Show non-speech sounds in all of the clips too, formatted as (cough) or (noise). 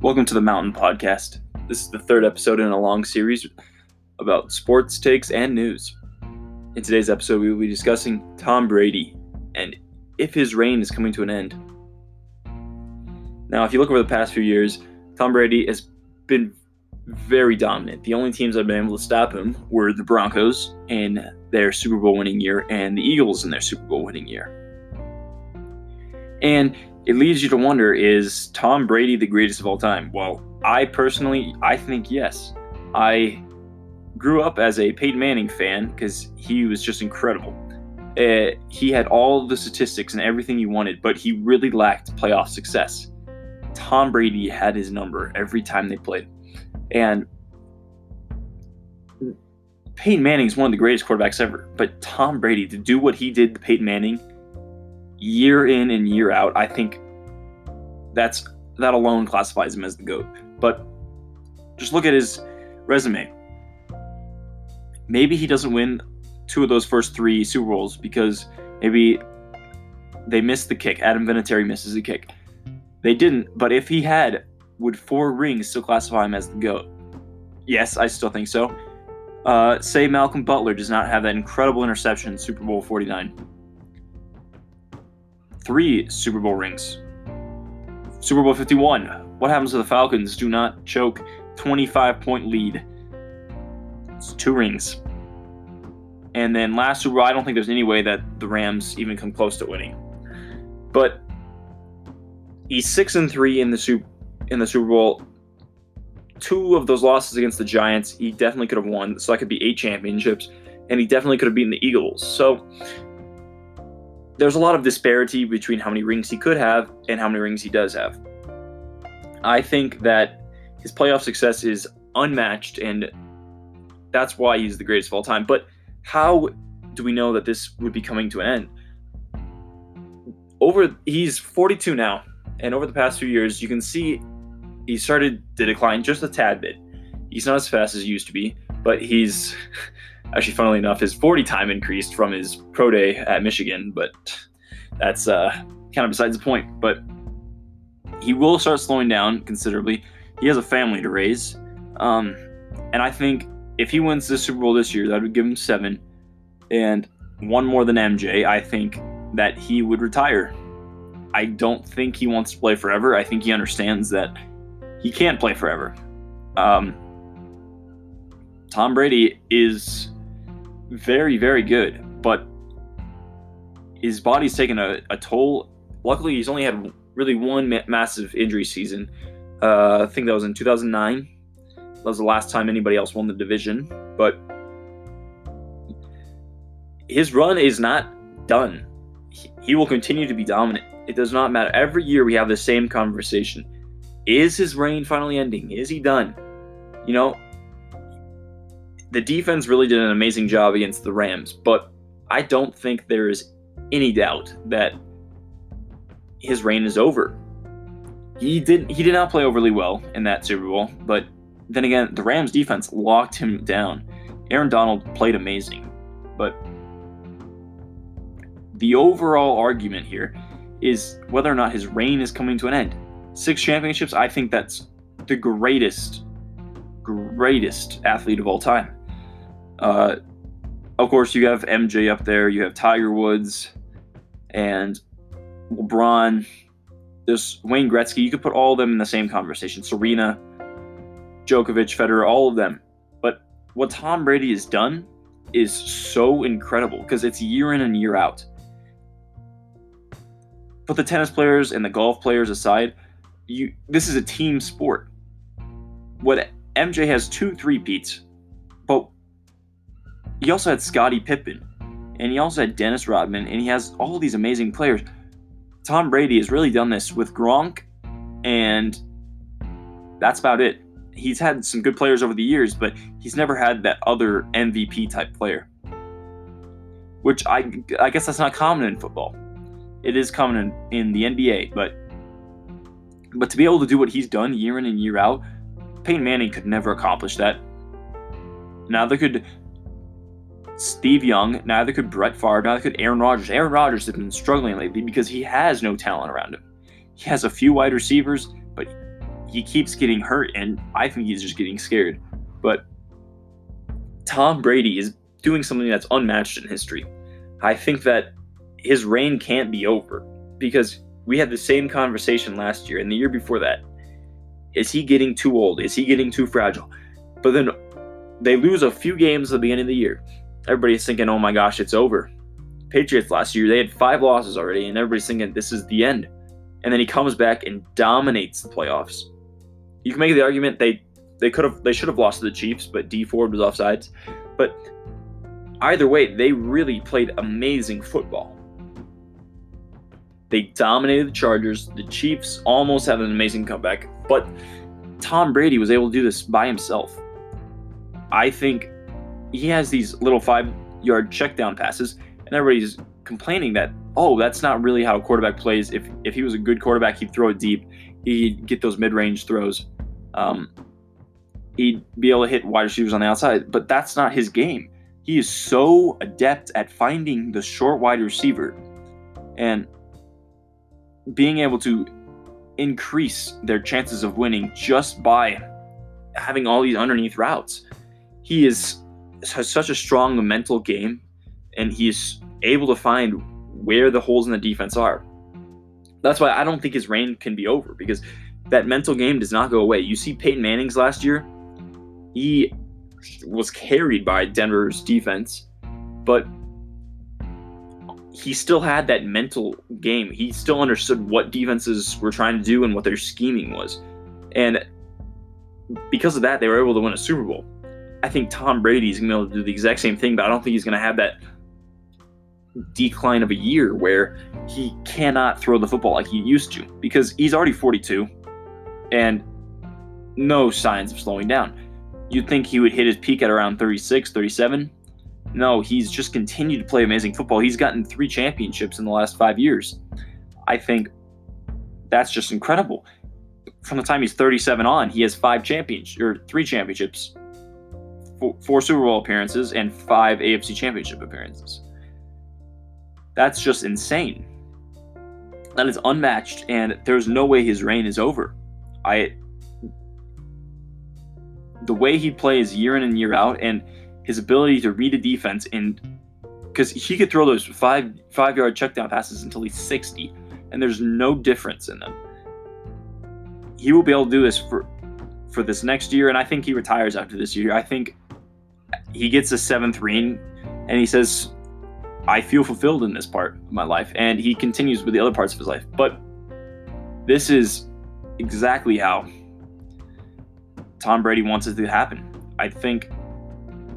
Welcome to the Mountain Podcast. This is the third episode in a long series about sports takes and news. In today's episode, we will be discussing Tom Brady and if his reign is coming to an end. Now, if you look over the past few years, Tom Brady has been very dominant. The only teams that have been able to stop him were the Broncos in their Super Bowl winning year and the Eagles in their Super Bowl winning year. And it leads you to wonder is Tom Brady the greatest of all time? Well, I personally, I think yes. I grew up as a Peyton Manning fan because he was just incredible. Uh, he had all the statistics and everything you wanted, but he really lacked playoff success. Tom Brady had his number every time they played. And Peyton Manning is one of the greatest quarterbacks ever, but Tom Brady to do what he did to Peyton Manning year in and year out, I think that's that alone classifies him as the GOAT. But just look at his resume. Maybe he doesn't win two of those first three Super Bowls because maybe they missed the kick. Adam Vinatieri misses the kick. They didn't, but if he had, would four rings still classify him as the GOAT? Yes, I still think so. Uh, say Malcolm Butler does not have that incredible interception in Super Bowl 49 three Super Bowl rings. Super Bowl 51. What happens to the Falcons? Do not choke. 25 point lead. It's two rings. And then last Super Bowl, I don't think there's any way that the Rams even come close to winning. But he's six and three in the Super in the Super Bowl. Two of those losses against the Giants, he definitely could have won. So that could be eight championships, and he definitely could have beaten the Eagles. So there's a lot of disparity between how many rings he could have and how many rings he does have. I think that his playoff success is unmatched, and that's why he's the greatest of all time. But how do we know that this would be coming to an end? Over he's 42 now, and over the past few years, you can see he started to decline just a tad bit. He's not as fast as he used to be, but he's (laughs) Actually, funnily enough, his 40 time increased from his pro day at Michigan, but that's uh, kind of besides the point. But he will start slowing down considerably. He has a family to raise. Um, and I think if he wins the Super Bowl this year, that would give him seven. And one more than MJ, I think that he would retire. I don't think he wants to play forever. I think he understands that he can't play forever. Um, Tom Brady is very, very good, but his body's taken a, a toll. Luckily, he's only had really one ma- massive injury season. Uh, I think that was in 2009. That was the last time anybody else won the division. But his run is not done. He, he will continue to be dominant. It does not matter. Every year we have the same conversation. Is his reign finally ending? Is he done? You know, the defense really did an amazing job against the Rams, but I don't think there is any doubt that his reign is over. He did he did not play overly well in that Super Bowl, but then again, the Rams defense locked him down. Aaron Donald played amazing, but the overall argument here is whether or not his reign is coming to an end. Six championships, I think that's the greatest, greatest athlete of all time. Uh, of course, you have MJ up there. You have Tiger Woods and LeBron. There's Wayne Gretzky. You could put all of them in the same conversation. Serena, Djokovic, Federer, all of them. But what Tom Brady has done is so incredible because it's year in and year out. Put the tennis players and the golf players aside. You, this is a team sport. What MJ has two three peats, he also had Scottie Pippen, and he also had Dennis Rodman, and he has all these amazing players. Tom Brady has really done this with Gronk, and that's about it. He's had some good players over the years, but he's never had that other MVP type player. Which I, I guess that's not common in football. It is common in, in the NBA, but but to be able to do what he's done year in and year out, Peyton Manning could never accomplish that. Now there could Steve Young, neither could Brett Favre, neither could Aaron Rodgers. Aaron Rodgers has been struggling lately because he has no talent around him. He has a few wide receivers, but he keeps getting hurt, and I think he's just getting scared. But Tom Brady is doing something that's unmatched in history. I think that his reign can't be over because we had the same conversation last year and the year before that. Is he getting too old? Is he getting too fragile? But then they lose a few games at the beginning of the year. Everybody's thinking, oh my gosh, it's over. Patriots last year, they had five losses already, and everybody's thinking this is the end. And then he comes back and dominates the playoffs. You can make the argument they they could have they should have lost to the Chiefs, but Dee Ford was offsides. But either way, they really played amazing football. They dominated the Chargers. The Chiefs almost had an amazing comeback, but Tom Brady was able to do this by himself. I think he has these little five yard check down passes, and everybody's complaining that, oh, that's not really how a quarterback plays. If, if he was a good quarterback, he'd throw it deep, he'd get those mid range throws, um, he'd be able to hit wide receivers on the outside, but that's not his game. He is so adept at finding the short wide receiver and being able to increase their chances of winning just by having all these underneath routes. He is has such a strong mental game and he's able to find where the holes in the defense are. That's why I don't think his reign can be over because that mental game does not go away. You see Peyton Manning's last year, he was carried by Denver's defense, but he still had that mental game. He still understood what defenses were trying to do and what their scheming was. And because of that, they were able to win a Super Bowl. I think Tom Brady is going to be able to do the exact same thing, but I don't think he's going to have that decline of a year where he cannot throw the football like he used to because he's already 42 and no signs of slowing down. You'd think he would hit his peak at around 36, 37. No, he's just continued to play amazing football. He's gotten three championships in the last five years. I think that's just incredible. From the time he's 37 on, he has five championships or three championships, four, four Super Bowl appearances, and five AFC championship appearances. That's just insane. That is unmatched, and there's no way his reign is over. I the way he plays year in and year out, and his ability to read a defense, and because he could throw those five five yard check down passes until he's 60, and there's no difference in them. He will be able to do this for for this next year, and I think he retires after this year. I think he gets a seventh ring, and he says, I feel fulfilled in this part of my life. And he continues with the other parts of his life. But this is exactly how Tom Brady wants it to happen. I think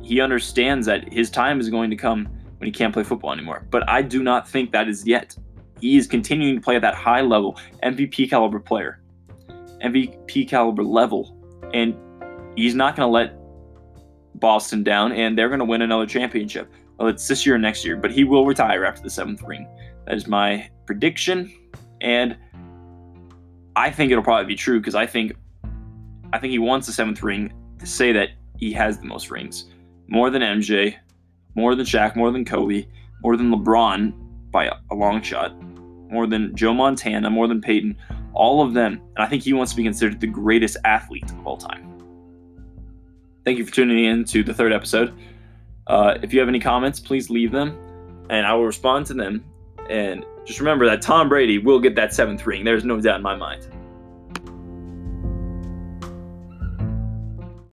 he understands that his time is going to come when he can't play football anymore. But I do not think that is yet. He is continuing to play at that high level, MVP caliber player, MVP caliber level. And he's not going to let Boston down, and they're going to win another championship. Well, it's this year or next year, but he will retire after the seventh ring. That is my prediction, and I think it'll probably be true because I think I think he wants the seventh ring to say that he has the most rings, more than MJ, more than Shaq, more than Kobe, more than LeBron by a long shot, more than Joe Montana, more than Peyton, all of them, and I think he wants to be considered the greatest athlete of all time. Thank you for tuning in to the third episode. Uh, if you have any comments, please leave them, and I will respond to them. And just remember that Tom Brady will get that seventh ring. There's no doubt in my mind.